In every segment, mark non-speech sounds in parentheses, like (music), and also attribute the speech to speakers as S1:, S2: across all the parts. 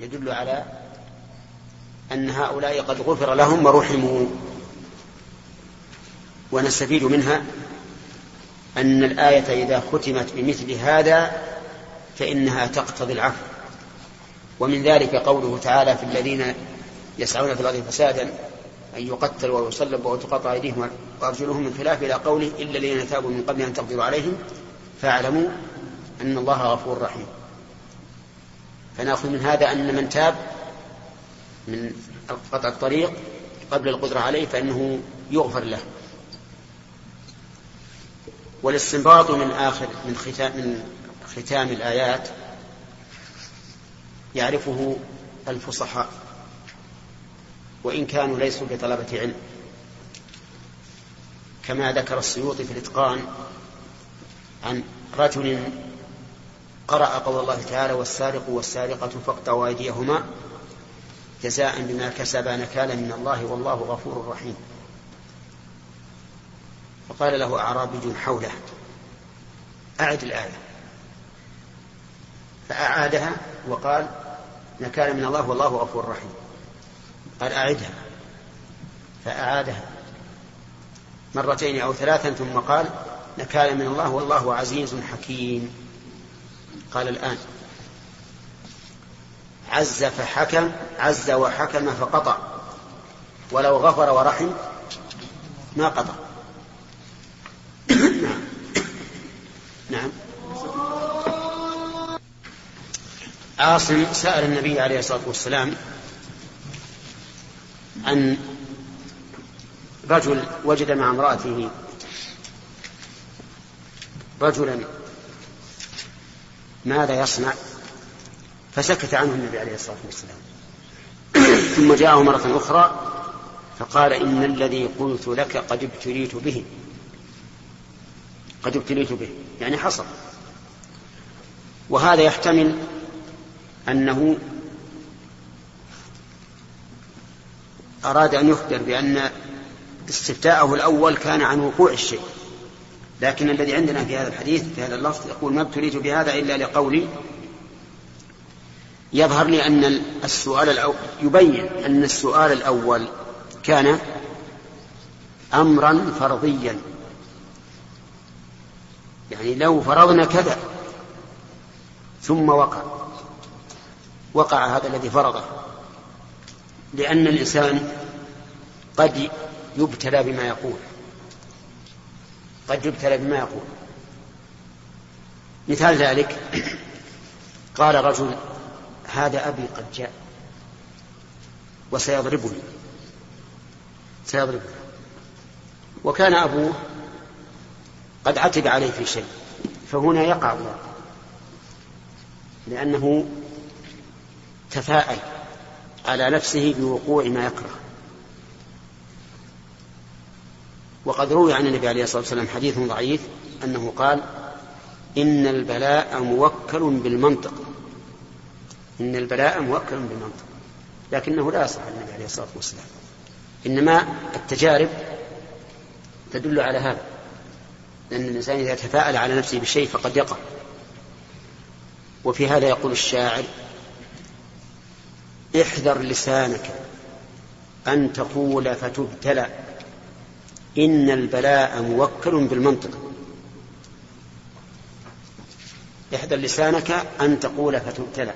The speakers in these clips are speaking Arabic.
S1: يدل على أن هؤلاء قد غفر لهم ورحموا. ونستفيد منها أن الآية إذا ختمت بمثل هذا فإنها تقتضي العفو. ومن ذلك قوله تعالى في الذين يسعون في الأرض فسادا أن يقتلوا ويصلبوا وتقطع أيديهم وأرجلهم من خلاف إلى قوله إلا الذين تابوا من قبل أن تقدروا عليهم فاعلموا أن الله غفور رحيم. فنأخذ من هذا أن من تاب من قطع الطريق قبل القدرة عليه فإنه يغفر له. والاستنباط من آخر من ختام من ختام الآيات يعرفه الفصحاء وإن كانوا ليسوا بطلبة علم. كما ذكر السيوطي في الإتقان عن رجل قرأ قول الله تعالى والسارق والسارقة فاقطعوا أيديهما جزاء بما كسبا نكالا من الله والله غفور رحيم. فقال له أعرابي حوله أعد الآية. فأعادها وقال نكالا من الله والله غفور رحيم. قال أعدها. فأعادها مرتين أو ثلاثا ثم قال نكالا من الله والله عزيز حكيم. قال الآن. عز فحكم عز وحكم فقطع. ولو غفر ورحم ما قطع. نعم. نعم. عاصم سأل النبي عليه الصلاة والسلام عن رجل وجد مع امرأته رجلا ماذا يصنع؟ فسكت عنه النبي عليه الصلاة والسلام. (clears throat) ثم جاءه مرة أخرى فقال إن الذي قلت لك قد ابتليت به. قد ابتليت به. يعني حصل. وهذا يحتمل أنه أراد أن يخبر بأن استفتاءه الأول كان عن وقوع الشيء. لكن الذي عندنا في هذا الحديث في هذا اللفظ يقول ما ابتليت بهذا إلا لقولي يظهر لي أن السؤال الأول يبين أن السؤال الأول كان أمرا فرضيا. يعني لو فرضنا كذا ثم وقع. وقع هذا الذي فرضه. لأن الإنسان قد يبتلى بما يقول. قد يبتلى بما يقول. مثال ذلك قال رجل هذا أبي قد جاء وسيضربني. سيضربني. وكان أبوه قد عتب عليه في شيء فهنا يقع الله. لأنه تفاءل على نفسه بوقوع ما يكره. وقد روي عن النبي عليه الصلاة والسلام حديث ضعيف أنه قال إن البلاء موكل بالمنطق. إن البلاء موكل بالمنطق. لكنه لا يصح النبي عليه الصلاة والسلام. إنما التجارب تدل على هذا. لأن الإنسان إذا تفاءل على نفسه بشيء فقد يقع. وفي هذا يقول الشاعر احذر لسانك أن تقول فتبتلى. إن البلاء موكل بالمنطق. احذر لسانك أن تقول فتبتلى.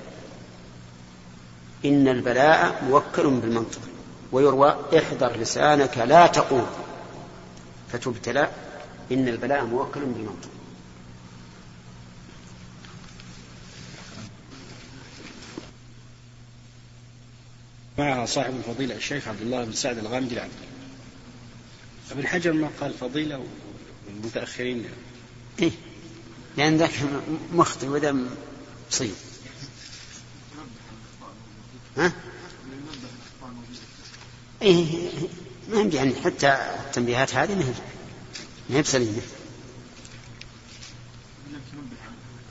S1: إن البلاء موكل بالمنطق. ويروى احذر لسانك لا تقول فتبتلى. إن البلاء موكل بالمنطق.
S2: مع صاحب الفضيلة الشيخ عبد الله بن سعد الغامدي العبد ابن حجر ما قال فضيلة والمتأخرين.
S1: إيه. لأن ذاك مخطئ وذا مصيب ها؟ إيه ما يمدي يعني حتى التنبيهات هذه ما هي ما هي بسليمة.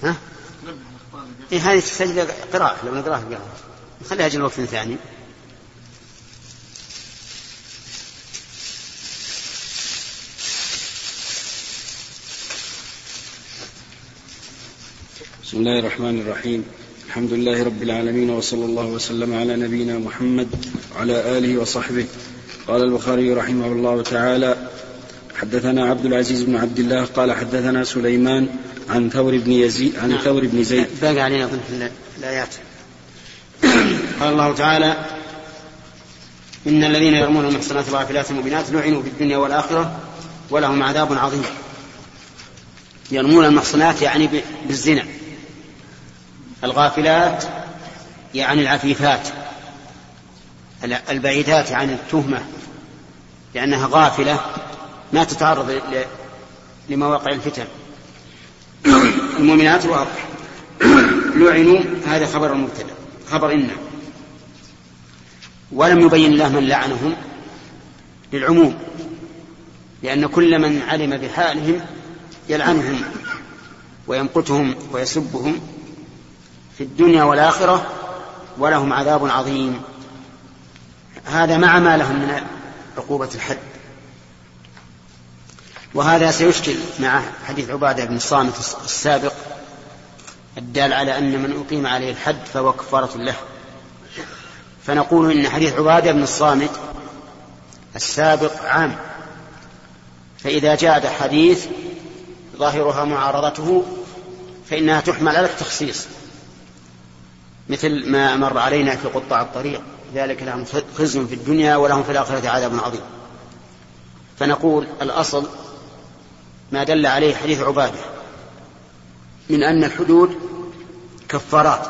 S1: ها؟ إيه هذه تحتاج قراءة. لو نقراها قراءة نخليها أجل وقت ثاني.
S2: بسم الله الرحمن الرحيم. الحمد لله رب العالمين وصلى الله وسلم على نبينا محمد وعلى آله وصحبه. قال البخاري رحمه الله تعالى حدثنا عبد العزيز بن عبد الله قال حدثنا سليمان عن ثور بن يزيد عن نعم. ثور بن زيد.
S1: باقي علينا في الآيات. (coughs) قال الله تعالى إن الذين يرمون المحصنات الغافلات المؤمنات لعنوا في الدنيا والآخرة ولهم عذاب عظيم. يرمون المحصنات يعني بالزنا. الغافلات يعني العفيفات البعيدات عن التهمة لأنها غافلة ما تتعرض لمواقع الفتن. (coughs) المؤمنات واضح (coughs) لعنوا هذا خبر المبتدا خبر إن. ولم يبين الله من لعنهم للعموم لأن كل من علم بحالهم يلعنهم ويمقتهم ويسبهم في الدنيا والآخرة ولهم عذاب عظيم. هذا مع ما لهم من عقوبة الحد. وهذا سيشكل مع حديث عبادة بن الصامت السابق الدال على أن من أقيم عليه الحد فهو كفارة له. فنقول إن حديث عبادة بن الصامت السابق عام. فإذا جاء حديث ظاهرها معارضته فإنها تحمل على التخصيص. مثل ما مر علينا في قطاع الطريق. ذلك لهم خزي في الدنيا ولهم في الآخرة عذاب عظيم. فنقول الأصل ما دل عليه حديث عبادة. من أن الحدود كفارات.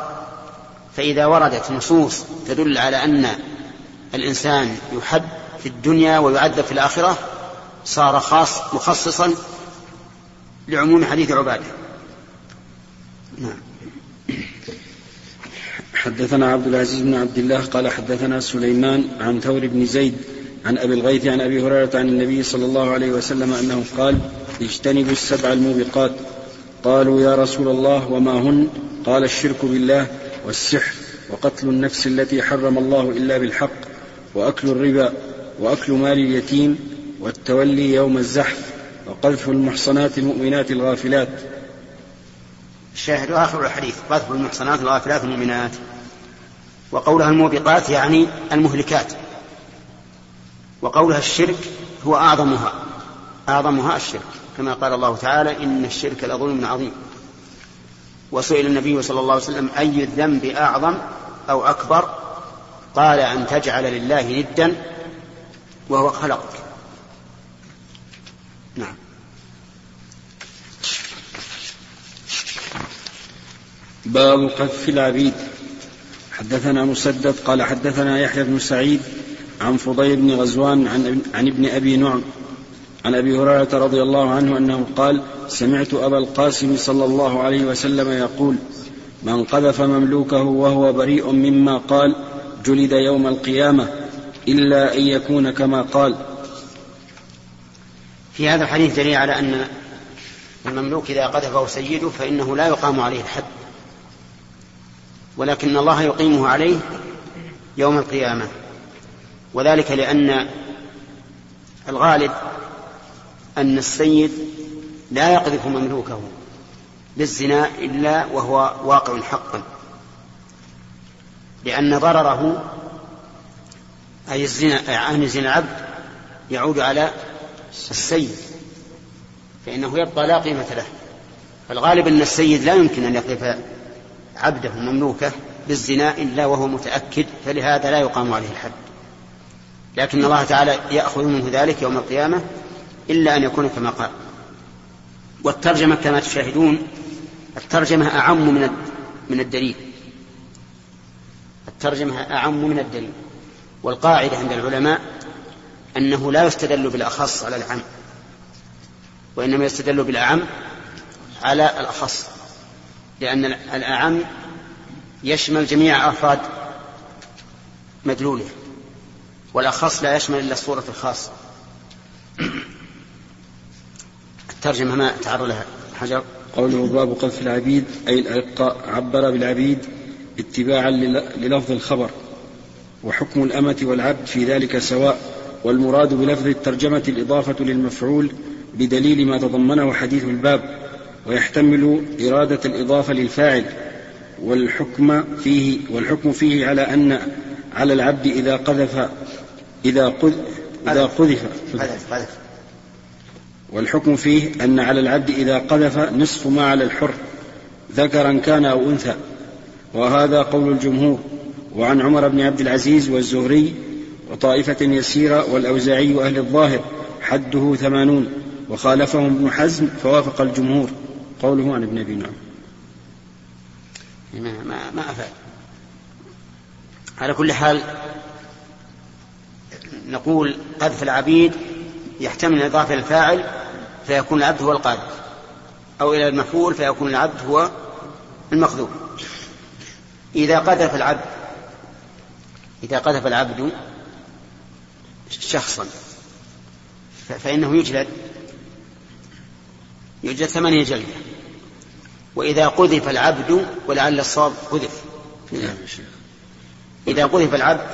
S1: فإذا وردت نصوص تدل على أن الإنسان يحد في الدنيا ويعذب في الآخرة صار خاص مخصصا لعموم حديث عبادة. نعم.
S2: حدثنا عبد العزيز بن عبد الله قال حدثنا سليمان عن ثور بن زيد عن أبي الغيث عن أبي هريرة عن النبي صلى الله عليه وسلم أنه قال اجتنبوا السبع الموبقات. قالوا يا رسول الله وما هن؟ قال الشرك بالله والسحر وقتل النفس التي حرم الله إلا بالحق وأكل الربا وأكل مال اليتيم والتولي يوم الزحف وقذف المحصنات المؤمنات الغافلات.
S1: الشاهد آخر الحديث قذف المحصنات الغافلات المؤمنات وقولها الموبقات يعني المهلكات. وقولها الشرك هو أعظمها أعظمها الشرك. كما قال الله تعالى إن الشرك لظلم عظيم. وسئل النبي صلى الله عليه وسلم أي الذنب أعظم أو أكبر؟ قال أن تجعل لله ندا وهو خلقك.
S2: باب قذف العبيد. حدثنا مسدد قال حدثنا يحيى بن سعيد عن فضيل بن غزوان عن, عن ابن أبي نعم عن أبي هريرة رضي الله عنه أنه قال سمعت أبا القاسم صلى الله عليه وسلم يقول من قذف مملوكه وهو بريء مما قال جلد يوم القيامة إلا أن يكون كما قال.
S1: في هذا الحديث دليل على أن المملوك إذا قذفه سيده فإنه لا يقام عليه الحد. ولكن الله يقيمه عليه يوم القيامة. وذلك لأن الغالب أن السيد لا يقذف مملوكه بالزنا إلا وهو واقع حقا. لأن ضرره أي الزنا أي زنا العبد يعود على السيد فإنه يبقى لا قيمة له. فالغالب أن السيد لا يمكن أن يقذف عبده مملوكه بالزنا إلا وهو متأكد فلهذا لا يقام عليه الحد. لكن الله تعالى يأخذ منه ذلك يوم القيامة إلا أن يكون كما قال. والترجمة كما تشاهدون الترجمة أعم من من الدليل. الترجمة أعم من الدليل. والقاعدة عند العلماء أنه لا يستدل بالأخص على العم. وإنما يستدل بالأعم على الأخص. لأن الأعم يشمل جميع أفراد مدلوله والأخص لا يشمل إلا الصورة الخاصة. الترجمة ما تعرض لها. حجر؟
S2: قوله باب قذف العبيد أي الإلقاء عبر بالعبيد اتباعا للفظ الخبر وحكم الأمة والعبد في ذلك سواء والمراد بلفظ الترجمة الإضافة للمفعول بدليل ما تضمنه حديث الباب. ويحتمل إرادة الإضافة للفاعل والحكم فيه والحكم فيه على أن على العبد إذا قذف إذا قذف. إذا قذف. والحكم فيه أن على العبد إذا قذف نصف ما على الحر ذكرا كان أو أنثى. وهذا قول الجمهور. وعن عمر بن عبد العزيز والزهري وطائفة يسيرة والأوزاعي وأهل الظاهر حده ثمانون. وخالفهم ابن حزم فوافق الجمهور. قوله عن ابن أبي نعم.
S1: ما, ما, ما أفاد. على كل حال نقول قذف العبيد يحتمل الإضافة إلى الفاعل فيكون العبد هو القاذف. أو إلى المفعول فيكون العبد هو المخذوف. إذا قذف العبد إذا قذف العبد شخصا فإنه يجلد يجلد ثمانية جلدة. وإذا قذف العبد ولعل الصواب قذف. إذا قذف العبد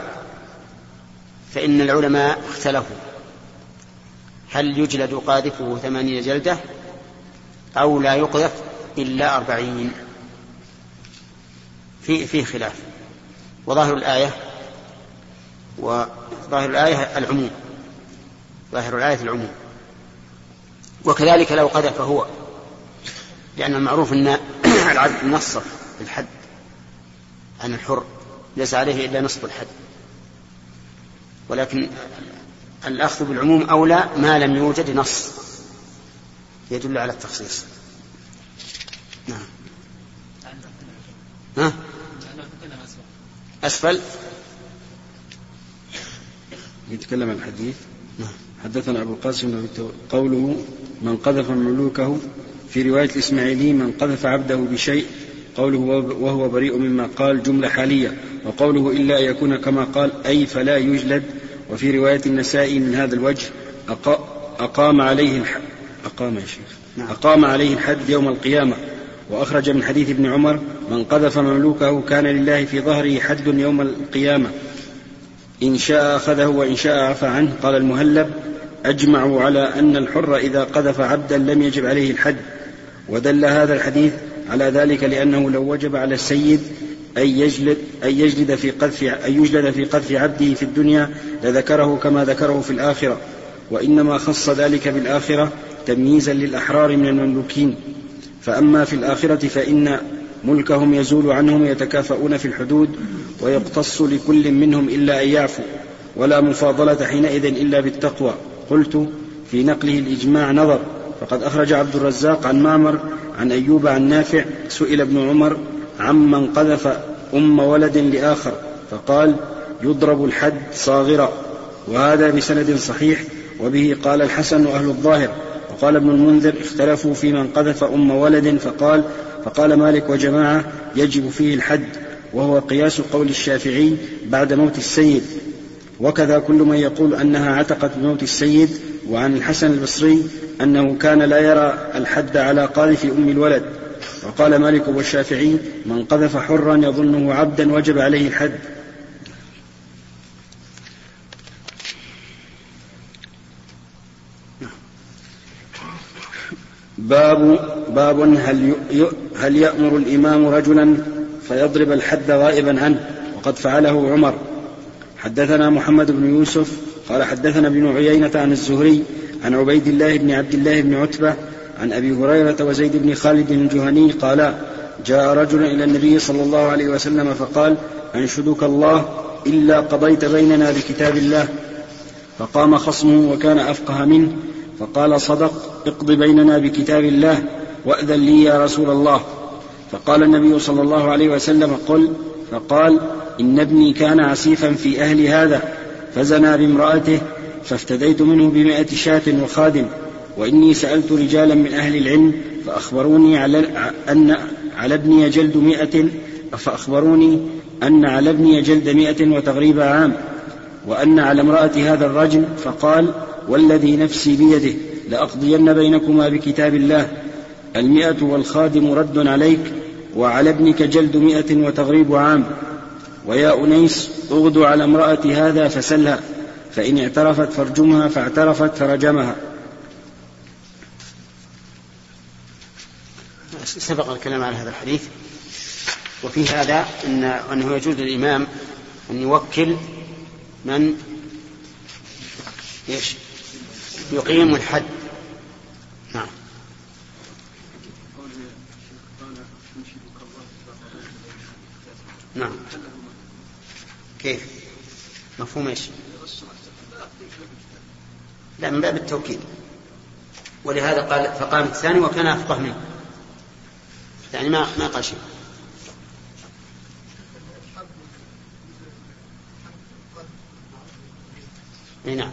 S1: فإن العلماء اختلفوا. هل يجلد قاذفه ثمانين جلدة أو لا يقذف إلا أربعين؟ في في خلاف. وظاهر الآية وظاهر الآية العموم. ظاهر الآية العموم. وكذلك لو قذف هو. لأن المعروف أن (clears throat) العبد منصف بالحد عن الحر ليس عليه إلا نصف الحد. ولكن الأخذ بالعموم أولى ما لم يوجد نص يدل على التخصيص. نعم. ها؟ أسفل؟
S2: يتكلم عن الحديث. نعم. حدثنا أبو القاسم قوله من قذف مملوكه في رواية الإسماعيلي من قذف عبده بشيء قوله وهو بريء مما قال جملة حالية وقوله إلا أن يكون كما قال أي فلا يجلد. وفي رواية النسائي من هذا الوجه أقام عليه الحد أقام يا شيخ نعم. أقام عليه الحد يوم القيامة. وأخرج من حديث ابن عمر من قذف مملوكه كان لله في ظهره حد يوم القيامة. إن شاء أخذه وإن شاء عفى عنه. قال المهلب أجمعوا على أن الحر إذا قذف عبدا لم يجب عليه الحد. ودل هذا الحديث على ذلك لأنه لو وجب على السيد أن يجلد أن يجلد في قذف أن يجلد في قذف عبده في الدنيا لذكره كما ذكره في الآخرة وإنما خص ذلك بالآخرة تمييزا للأحرار من المملوكين. فأما في الآخرة فإن ملكهم يزول عنهم يتكافؤون في الحدود ويقتص لكل منهم إلا أن يعفو ولا مفاضلة حينئذ إلا بالتقوى. قلت في نقله الإجماع نظر. فقد أخرج عبد الرزاق عن معمر عن أيوب عن نافع سئل ابن عمر عمن قذف أم ولد لآخر فقال يضرب الحد صاغرا وهذا بسند صحيح وبه قال الحسن وأهل الظاهر وقال ابن المنذر اختلفوا في من قذف أم ولد فقال فقال مالك وجماعة يجب فيه الحد وهو قياس قول الشافعي بعد موت السيد. وكذا كل من يقول أنها عتقت بموت السيد وعن الحسن البصري أنه كان لا يرى الحد على قاذف أم الولد. وقال مالك والشافعي من قذف حرا يظنه عبدا وجب عليه الحد. باب باب هل هل يأمر الإمام رجلا فيضرب الحد غائبا عنه؟ وقد فعله عمر. حدثنا محمد بن يوسف قال حدثنا ابن عيينة عن الزهري عن عبيد الله بن عبد الله بن عتبة عن أبي هريرة وزيد بن خالد الجهني قالا جاء رجل إلى النبي صلى الله عليه وسلم فقال أنشدك الله إلا قضيت بيننا بكتاب الله. فقام خصمه وكان أفقه منه فقال صدق اقض بيننا بكتاب الله وأذن لي يا رسول الله. فقال النبي صلى الله عليه وسلم قل. فقال إن ابني كان عسيفا في أهل هذا. فزنى بامرأته فافتديت منه بمائة شاة وخادم وإني سألت رجالا من أهل العلم فأخبروني على أن على ابني جلد مئة فأخبروني أن على ابني جلد مئة وتغريب عام وأن على امرأة هذا الرجل فقال والذي نفسي بيده لأقضين بينكما بكتاب الله المئة والخادم رد عليك وعلى ابنك جلد مئة وتغريب عام. ويا أنيس اغدو على امرأة هذا فسلها فإن اعترفت فارجمها فاعترفت فرجمها.
S1: سبق الكلام على هذا الحديث وفي هذا إن أنه يجوز للإمام أن يوكل من إيش؟ يقيم الحد نعم نعم كيف مفهوم إيش؟ لا من باب التوكيد. ولهذا قال فقام الثاني وكان أفقه منه. يعني ما ما قال شيء. إي نعم.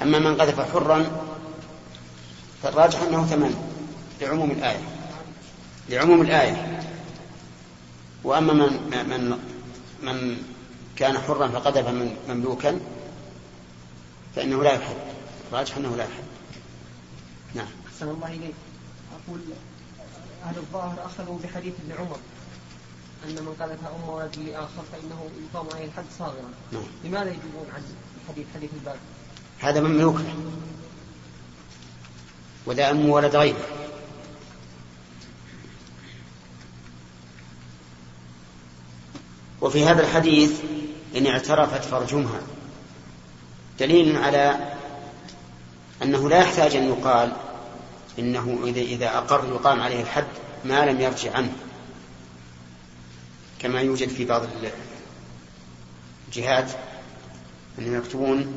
S1: أما من قذف حرا فالراجح أنه ثمن لعموم الآية. لعموم الآية. وأما من من من كان حرا فقذف من مملوكا فإنه لا يحد الراجح أنه لا يحد نعم.
S3: أحسن الله إليك. أقول أهل الظاهر أخذوا بحديث ابن عمر أن من قذف أم ولد لآخر فإنه يقام عليه الحد صاغرا. نعم. لماذا يجيبون عن حديث حديث الباب؟
S1: هذا مملوك. وذا أم ولد غيره. وفي هذا الحديث إن اعترفت فارجمها دليل على أنه لا يحتاج أن يقال إنه إذا أقر يقام عليه الحد ما لم يرجع عنه. كما يوجد في بعض الجهات أنهم يكتبون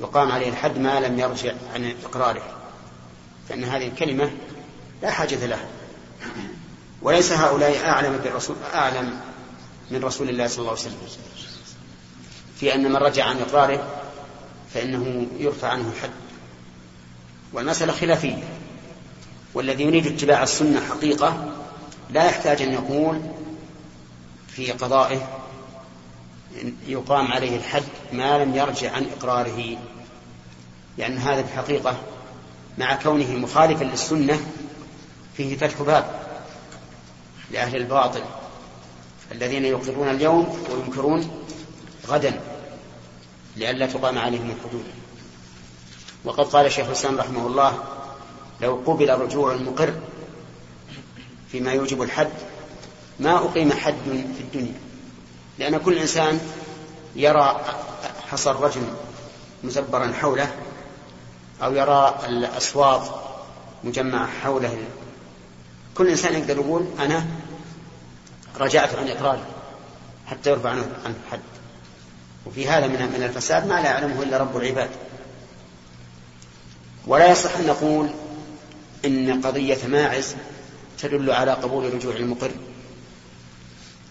S1: يقام عليه الحد ما لم يرجع عن إقراره. فإن هذه الكلمة لا حاجة لها. وليس هؤلاء أعلم بالرسول أعلم من رسول الله صلى الله عليه وسلم. في أن من رجع عن إقراره فإنه يرفع عنه الحد. والمسألة خلافية. والذي يريد اتباع السنة حقيقة لا يحتاج أن يقول في قضائه يقام عليه الحد ما لم يرجع عن إقراره. لأن هذا الحقيقة مع كونه مخالفا للسنة فيه فتح باب لأهل الباطل. الذين يقرون اليوم وينكرون غدا لئلا تقام عليهم الحدود. وقد قال شيخ الإسلام رحمه الله لو قبل رجوع المقر فيما يوجب الحد ما أقيم حد في الدنيا لأن كل إنسان يرى حصى الرجل مزبرا حوله أو يرى الأصوات مجمعة حوله. كل إنسان يقدر يقول أنا رجعت عن إقراري حتى يرفع عنه الحد وفي هذا من من الفساد ما لا يعلمه إلا رب العباد. ولا يصح أن نقول إن قضية ماعز تدل على قبول رجوع المقر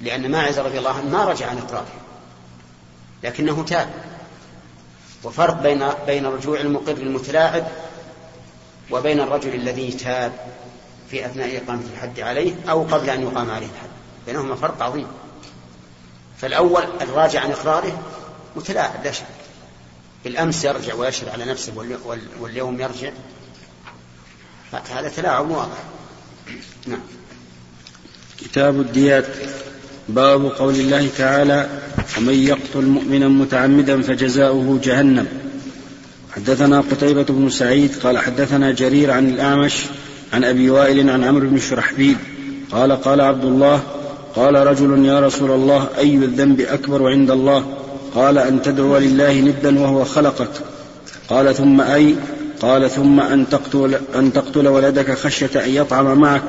S1: لأن ماعز رضي الله عنه ما رجع عن إقراره لكنه تاب. وفرق بين بين رجوع المقر المتلاعب وبين الرجل الذي تاب في أثناء إقامة الحد عليه أو قبل أن يقام عليه الحد. بينهما فرق عظيم. فالأول الراجع عن إقراره متلاعب لا شك. بالأمس يرجع ويشهد على نفسه واليوم يرجع. هذا تلاعب واضح. نعم.
S2: كتاب الديات. باب قول الله تعالى ومن يقتل مؤمنا متعمدا فجزاؤه جهنم. حدثنا قتيبة بن سعيد قال حدثنا جرير عن الأعمش عن أبي وائل عن عمرو بن شرحبيل قال قال عبد الله قال رجل يا رسول الله أي الذنب أكبر عند الله؟ قال أن تدعو لله ندا وهو خلقك. قال ثم أي؟ قال ثم أن تقتل, أن تقتل ولدك خشية أن يطعم معك.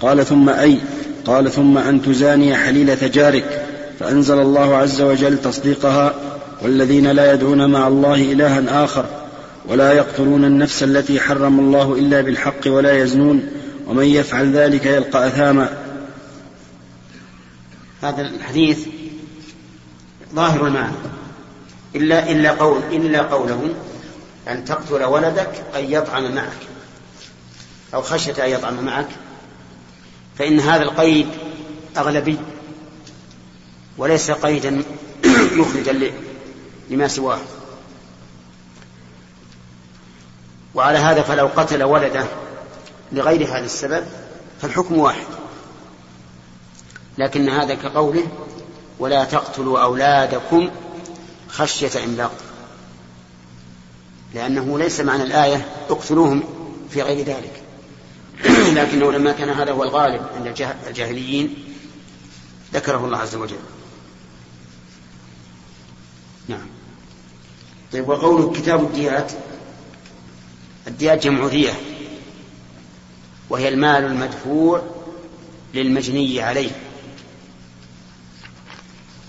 S2: قال ثم أي؟ قال ثم أن تزاني حليلة جارك. فأنزل الله عز وجل تصديقها والذين لا يدعون مع الله إلها آخر ولا يقتلون النفس التي حرم الله إلا بالحق ولا يزنون ومن يفعل ذلك يلقى أثاما.
S1: هذا الحديث ظاهر المعنى. إلا إلا قول إلا قوله أن تقتل ولدك أن يطعم معك أو خشية أن يطعم معك فإن هذا القيد أغلبي وليس قيدا (clears throat) مخرجا لما سواه. وعلى هذا فلو قتل ولده لغير هذا السبب فالحكم واحد. لكن هذا كقوله ولا تقتلوا أولادكم خشية إملاق. لأنه ليس معنى الآية اقتلوهم في غير ذلك. (clears throat) لكنه لما كان هذا هو الغالب عند الجاهليين ذكره الله عز وجل. نعم. طيب وقوله كتاب الديات الديات جمع دية وهي المال المدفوع للمجني عليه.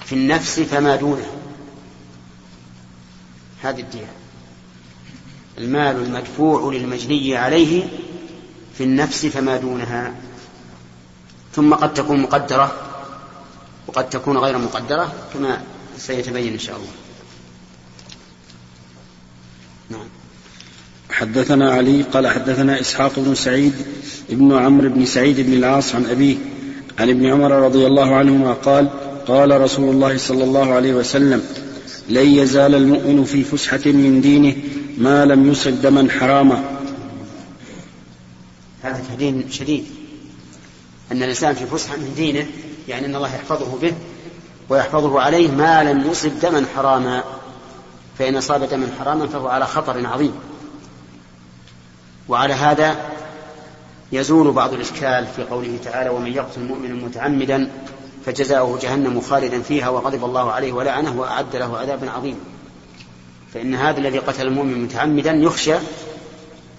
S1: في النفس فما دونه. هذه الدية. المال المدفوع للمجني عليه في النفس فما دونها. ثم قد تكون مقدرة وقد تكون غير مقدرة كما سيتبين إن شاء الله.
S2: نعم. حدثنا علي قال حدثنا إسحاق بن سعيد ابن عمرو بن سعيد بن العاص عن أبيه عن ابن عمر رضي الله عنهما قال قال رسول الله صلى الله عليه وسلم لن يزال المؤمن في فسحة من دينه ما لم يصب دما حراما.
S1: هذا تهديد شديد. أن الإنسان في فسحة من دينه يعني أن الله يحفظه به ويحفظه عليه ما لم يصب دما حراما. فإن أصاب دما حراما فهو على خطر عظيم. وعلى هذا يزول بعض الإشكال في قوله تعالى ومن يقتل مؤمنا متعمدا فجزاؤه جهنم خالدا فيها وغضب الله عليه ولعنه وأعد له عذابا عظيما. فإن هذا الذي قتل المؤمن متعمدا يخشى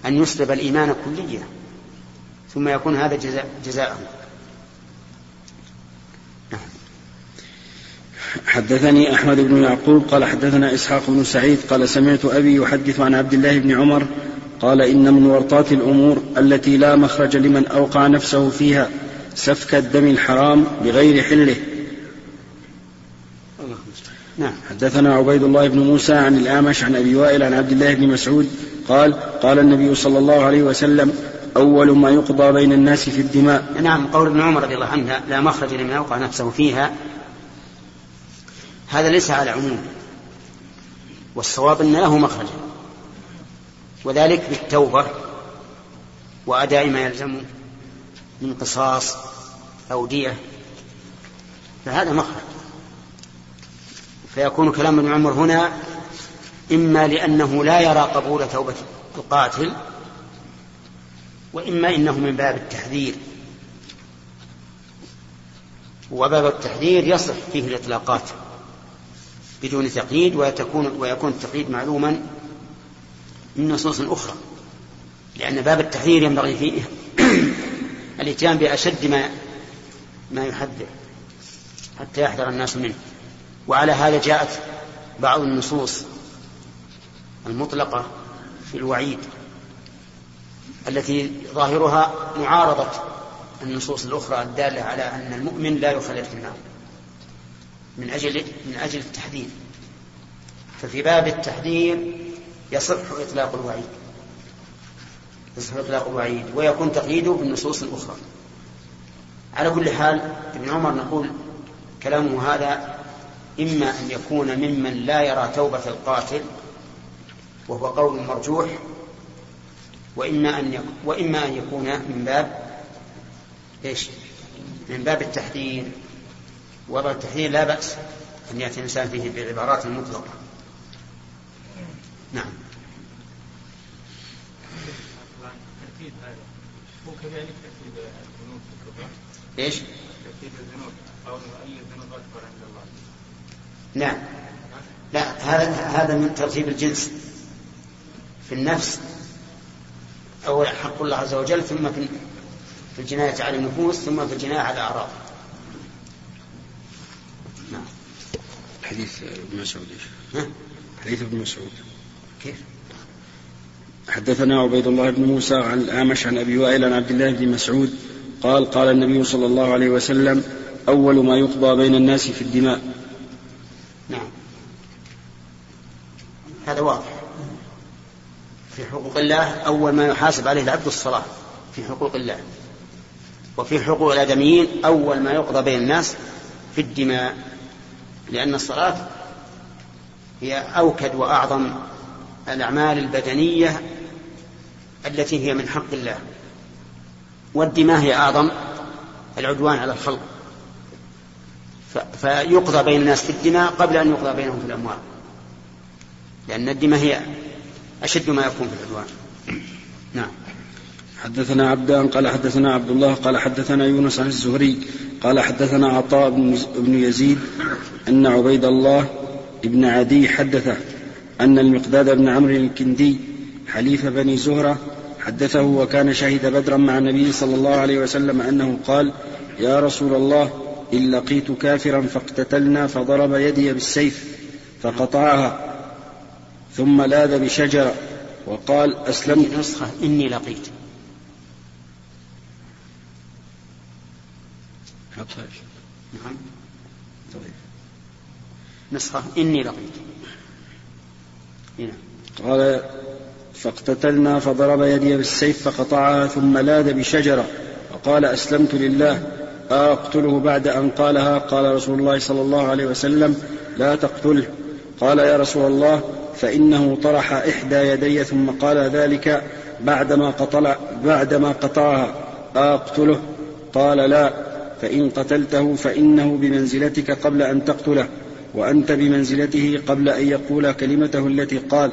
S1: أن يسلب الإيمان كليا ثم يكون هذا جزاء جزاءه.
S2: حدثني أحمد بن يعقوب قال حدثنا إسحاق بن سعيد قال سمعت أبي يحدث عن عبد الله بن عمر قال إن من ورطات الأمور التي لا مخرج لمن أوقع نفسه فيها سفك الدم الحرام بغير حله. نعم. حدثنا عبيد الله بن موسى عن الأعمش عن أبي وائل عن عبد الله بن مسعود قال قال النبي صلى الله عليه وسلم أول ما يقضى بين الناس في الدماء.
S1: نعم قول ابن عمر رضي الله عنه لا مخرج لمن أوقع نفسه فيها. هذا ليس على عموم. والصواب أن له مخرجا وذلك بالتوبة وأداء ما يلزم من قصاص أو دية فهذا مخرج. فيكون كلام ابن عمر هنا إما لأنه لا يرى قبول توبة القاتل وإما إنه من باب التحذير. وباب التحذير يصح فيه الإطلاقات بدون تقييد ويكون ويكون التقييد معلوما من نصوص أخرى لأن باب التحذير ينبغي فيه. الإتيان بأشد ما ما يحذر حتى يحذر الناس منه. وعلى هذا جاءت بعض النصوص المطلقة في الوعيد التي ظاهرها معارضة النصوص الأخرى الدالة على أن المؤمن لا يخلد في النار من أجل من أجل التحذير. ففي باب التحذير يصح إطلاق الوعيد. يصح إطلاق الوعيد ويكون تقييده بالنصوص الأخرى. على كل حال ابن عمر نقول كلامه هذا إما أن يكون ممن لا يرى توبة القاتل وهو قول مرجوح وإما أن وإما أن يكون من باب إيش؟ من باب التحذير. وضع التحذير لا بأس أن يأتي الإنسان فيه بعبارات مطلقة نعم. هو كذلك ترتيب الذنوب في إيش؟ ترتيب الذنوب. أو اي الذنوب اكبر عند الله. نعم. لا هذا هذا من ترتيب الجنس. في النفس أول حق الله عز وجل ثم في في الجناية على النفوس ثم في الجناية على الأعراض.
S2: نعم. حديث ابن مسعود حديث ابن مسعود. كيف؟ حدثنا عبيد الله بن موسى عن الأعمش عن أبي وائل عن عبد الله بن مسعود قال قال النبي صلى الله عليه وسلم أول ما يقضى بين الناس في الدماء.
S1: نعم. هذا واضح. في حقوق الله أول ما يحاسب عليه العبد الصلاة. في حقوق الله. وفي حقوق الآدميين أول ما يقضى بين الناس في الدماء. لأن الصلاة هي أوكد وأعظم الأعمال البدنية التي هي من حق الله. والدماء هي أعظم العدوان على الخلق. فيقضى بين الناس في الدماء قبل أن يقضى بينهم في الأموال. لأن الدماء هي أشد ما يكون في العدوان. نعم.
S2: حدثنا عبدان قال حدثنا عبد الله قال حدثنا يونس عن الزهري قال حدثنا عطاء بن يزيد أن عبيد الله بن عدي حدثه أن المقداد بن عمرو الكندي حليف بني زهرة حدثه وكان شهد بدرا مع النبي صلى الله عليه وسلم أنه قال يا رسول الله إن لقيت كافرا فاقتتلنا فضرب يدي بالسيف فقطعها ثم لاذ بشجرة وقال أسلمت.
S1: نسخة إني لقيت. نعم. طيب نسخة إني لقيت.
S2: هنا. قال فاقتتلنا فضرب يدي بالسيف فقطعها ثم لاذ بشجرة وقال أسلمت لله. أقتله بعد أن قالها؟ قال رسول الله صلى الله عليه وسلم لا تقتله. قال يا رسول الله فإنه طرح إحدى يدي ثم قال ذلك بعدما قطع بعدما قطعها. أقتله؟ قال لا. فإن قتلته فإنه بمنزلتك قبل أن تقتله وأنت بمنزلته قبل أن يقول كلمته التي قال.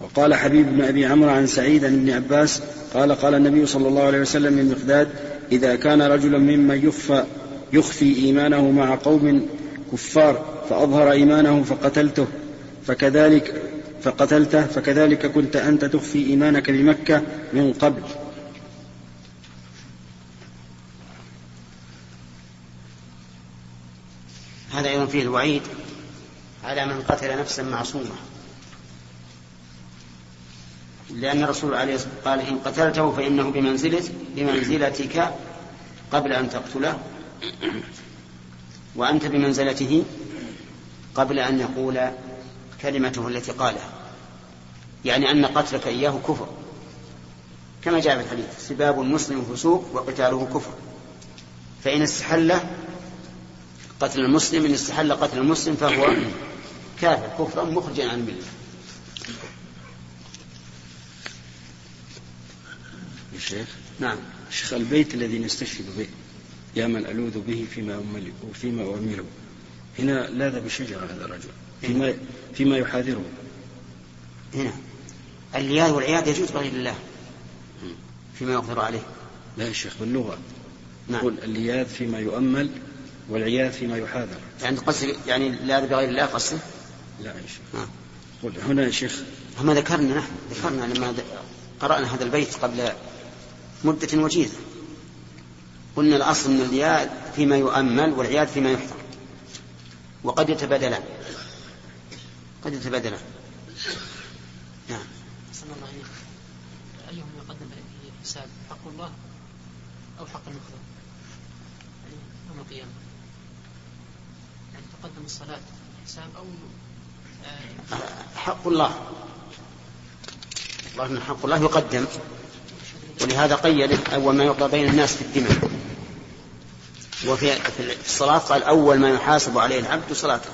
S2: وقال حبيب بن أبي عمرو عن سعيد ابن عباس قال قال النبي صلى الله عليه وسلم للمقداد إذا كان رجلا ممن يخفى يخفي إيمانه مع قوم كفار فأظهر إيمانه فقتلته فكذلك فقتلته فكذلك كنت أنت تخفي إيمانك بمكة من قبل.
S1: هذا أيضا فيه الوعيد على من قتل نفسا معصومة. لأن الرسول عليه الصلاة والسلام قال إن قتلته فإنه بمنزلة بمنزلتك قبل أن تقتله. وأنت بمنزلته قبل أن يقول كلمته التي قالها يعني أن قتلك إياه كفر. كما جاء في الحديث سباب المسلم فسوق وقتاله كفر. فإن استحل قتل المسلم إن استحل قتل المسلم فهو كافر كفرا مخرجا عن الملة.
S2: الشيخ نعم. شيخ البيت الذي نستشهد به يا من ألوذ به فيما أمل وفيما أؤمله هنا لاذ بشجرة هذا الرجل فيما فيما يحاذره.
S1: هنا. اللياذ والعياذ يجوز بغير الله. فيما يقدر عليه.
S2: لا يا شيخ باللغة. نعم. يقول اللياذ فيما يؤمل والعياذ فيما يحاذر.
S1: يعني قصد يعني لاذ بغير الله قصده
S2: لا يا شيخ. نعم. قل هنا يا شيخ.
S1: هم ذكرنا نحن ذكرنا لما قرأنا هذا البيت قبل مدة وجيزة. قلنا الأصل من الياء فيما يؤمل والعياد فيما يحفظ وقد يتبادلان. قد يتبادلان.
S3: نعم. الله أيهم يقدم الحساب حق الله أو حق المخلوق؟ يعني يوم القيامة. يعني تقدم الصلاة حساب أو
S1: آه، حق الله. الله حق الله يقدم. ولهذا قيد أول ما يقضى بين الناس في الدماء. وفي في الصلاة قال أول ما يحاسب عليه العبد صلاته.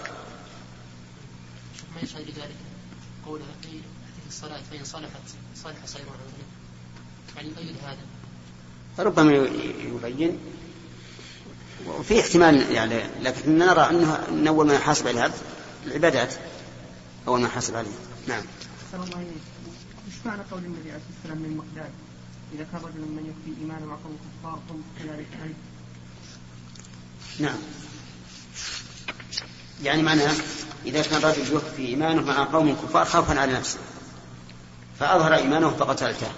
S3: ما يشهد لذلك قوله في الصلاة فإن صلحت صلح سائر يعني يقيد هذا.
S1: ربما يبين. وفي احتمال يعني لكن نرى انه أن أول ما يحاسب عليه العبد العبادات أول ما يحاسب عليه. نعم. الله
S3: إيش معنى قول النبي عليه الصلاة والسلام من مقدار إذا كان رجل من يخفي إيمانه مع قوم كفار هم كذلك
S1: نعم. يعني معناه إذا كان رجل يخفي إيمانه مع قوم كفار خوفا على نفسه فأظهر إيمانه فقتلته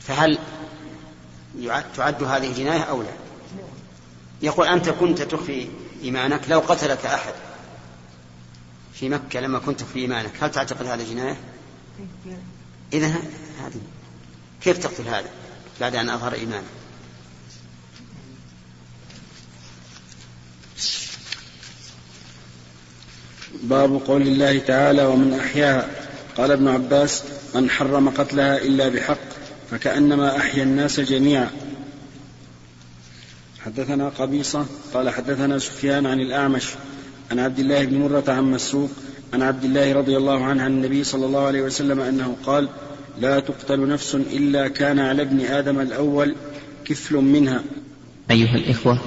S1: فهل تعد هذه جناية أو لا؟ يقول أنت كنت تخفي إيمانك لو قتلك أحد في مكة لما كنت في إيمانك هل تعتقد هذا جناية إذا هذه كيف تقتل هذا بعد أن أظهر إيمانه؟
S2: باب قول الله تعالى ومن أحياها قال ابن عباس من حرم قتلها إلا بحق فكأنما أحيا الناس جميعا. حدثنا قبيصة قال حدثنا سفيان عن الأعمش عن عبد الله بن مرة عن مسروق عن عبد الله رضي الله عنه عن النبي صلى الله عليه وسلم أنه قال لا تقتل نفس إلا كان على ابن آدم الأول كفل منها.
S4: أيها الإخوة